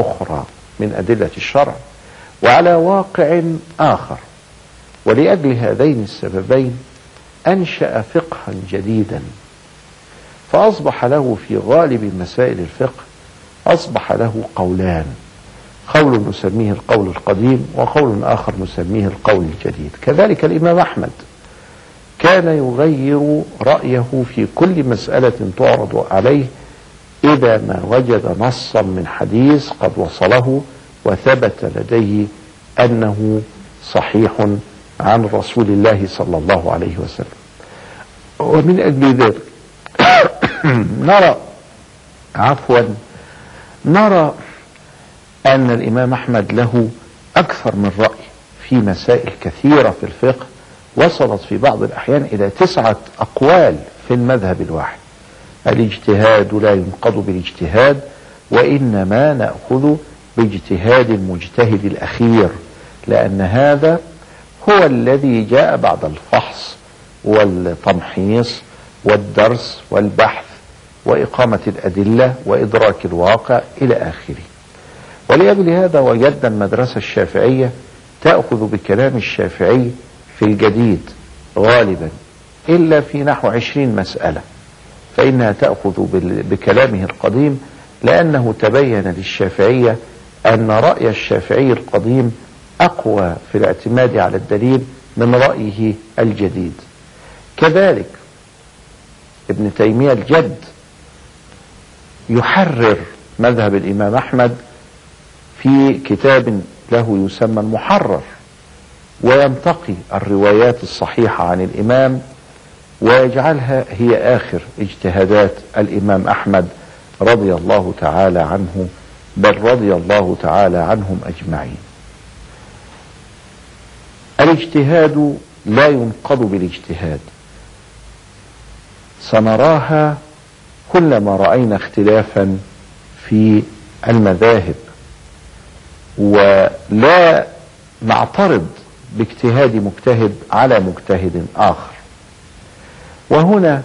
أخرى من أدلة الشرع وعلى واقع آخر. ولأجل هذين السببين أنشأ فقها جديدا فأصبح له في غالب مسائل الفقه أصبح له قولان قول نسميه القول القديم وقول آخر نسميه القول الجديد. كذلك الإمام أحمد كان يغير رأيه في كل مسألة تعرض عليه إذا ما وجد نصا من حديث قد وصله وثبت لديه أنه صحيح عن رسول الله صلى الله عليه وسلم. ومن أجل ذلك نرى عفوا نرى أن الإمام أحمد له أكثر من رأي في مسائل كثيرة في الفقه وصلت في بعض الأحيان إلى تسعة أقوال في المذهب الواحد. الاجتهاد لا ينقض بالاجتهاد وإنما نأخذ باجتهاد المجتهد الأخير لأن هذا هو الذي جاء بعد الفحص والتمحيص والدرس والبحث وإقامة الأدلة وإدراك الواقع إلى آخره. ولأجل هذا وجدنا المدرسة الشافعية تأخذ بكلام الشافعي في الجديد غالبا إلا في نحو عشرين مسألة. فإنها تأخذ بكلامه القديم لأنه تبين للشافعية أن رأي الشافعي القديم أقوى في الاعتماد على الدليل من رأيه الجديد. كذلك ابن تيمية الجد يحرر مذهب الإمام أحمد في كتاب له يسمى المحرر وينتقي الروايات الصحيحة عن الإمام ويجعلها هي آخر اجتهادات الإمام أحمد رضي الله تعالى عنه بل رضي الله تعالى عنهم أجمعين. الاجتهاد لا ينقض بالاجتهاد. سنراها كلما رأينا اختلافا في المذاهب. ولا نعترض باجتهاد مجتهد على مجتهد آخر. وهنا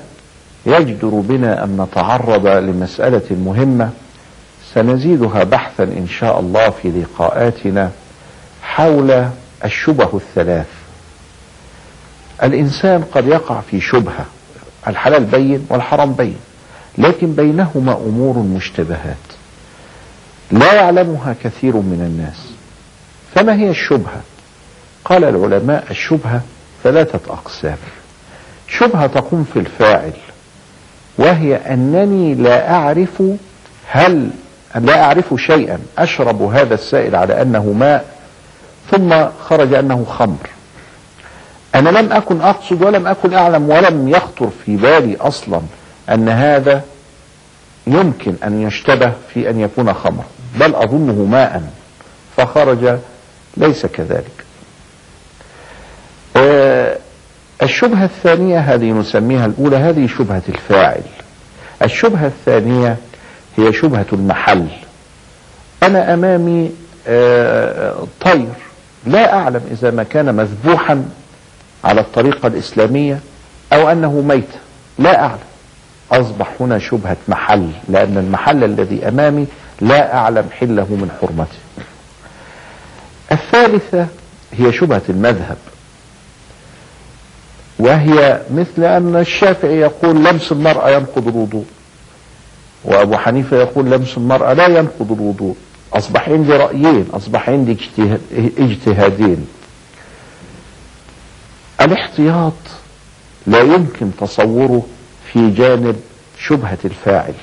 يجدر بنا أن نتعرض لمسألة مهمة. سنزيدها بحثا إن شاء الله في لقاءاتنا حول الشبه الثلاث. الإنسان قد يقع في شبهة الحلال بين والحرام بين لكن بينهما أمور مشتبهات. لا يعلمها كثير من الناس. فما هي الشبهة؟ قال العلماء الشبهة ثلاثة أقسام. شبهة تقوم في الفاعل وهي أنني لا أعرف هل لا أعرف شيئا أشرب هذا السائل على أنه ماء ثم خرج أنه خمر. أنا لم أكن أقصد ولم أكن أعلم ولم يخطر في بالي أصلا أن هذا يمكن أن يشتبه في أن يكون خمر بل أظنه ماء فخرج ليس كذلك. الشبهة الثانية هذه نسميها الأولى هذه شبهة الفاعل. الشبهة الثانية هي شبهة المحل. أنا أمامي آه طير. لا أعلم إذا ما كان مذبوحا على الطريقة الإسلامية أو أنه ميت. لا أعلم. أصبح هنا شبهة محل لأن المحل الذي أمامي لا أعلم حله من حرمته. الثالثة هي شبهة المذهب. وهي مثل أن الشافعي يقول لمس المرأة ينقض الوضوء وأبو حنيفة يقول لمس المرأة لا ينقض الوضوء. أصبح عندي رأيين أصبح عندي اجتهادين. الاحتياط لا يمكن تصوره في جانب شبهة الفاعل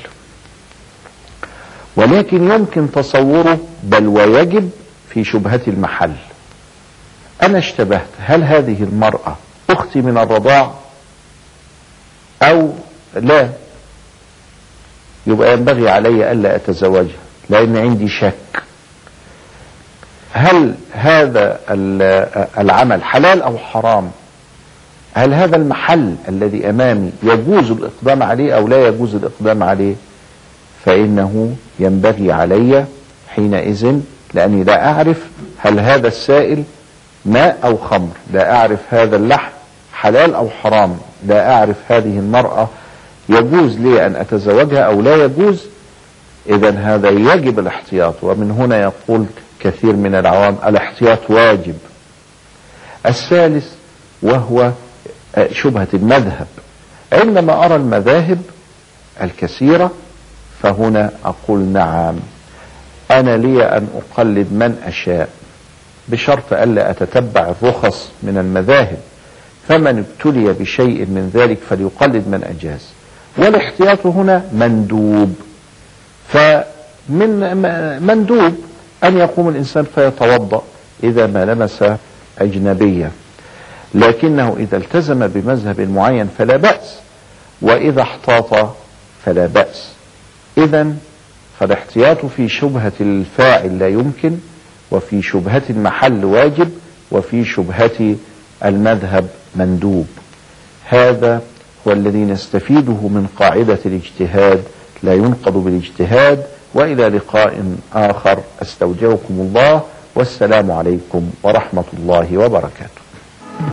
ولكن يمكن تصوره بل ويجب في شبهة المحل. أنا اشتبهت هل هذه المرأة أختي من الرضاع أو لا. يبقى ينبغي علي ألا أتزوجها لأن عندي شك. هل هذا العمل حلال أو حرام؟ هل هذا المحل الذي أمامي يجوز الإقدام عليه أو لا يجوز الإقدام عليه؟ فإنه ينبغي علي حينئذ لأني لا أعرف هل هذا السائل ماء أو خمر. لا أعرف هذا اللحم حلال أو حرام لا أعرف هذه المرأة يجوز لي أن أتزوجها أو لا يجوز؟ إذا هذا يجب الاحتياط ومن هنا يقول كثير من العوام الاحتياط واجب. الثالث وهو شبهة المذهب. عندما أرى المذاهب الكثيرة فهنا أقول نعم أنا لي أن أقلد من أشاء بشرط ألا أتتبع الرخص من المذاهب. فمن ابتلي بشيء من ذلك فليقلد من أجاز. والاحتياط هنا مندوب. فمن مندوب أن يقوم الإنسان فيتوضأ إذا ما لمس أجنبيا لكنه إذا التزم بمذهب معين فلا بأس وإذا احتاط فلا بأس. إذا فالاحتياط في شبهة الفاعل لا يمكن وفي شبهة المحل واجب وفي شبهة المذهب مندوب. هذا هو الذي نستفيده من قاعدة الاجتهاد. لا ينقض بالاجتهاد وإلى لقاء آخر. أستودعكم الله والسلام عليكم ورحمة الله وبركاته.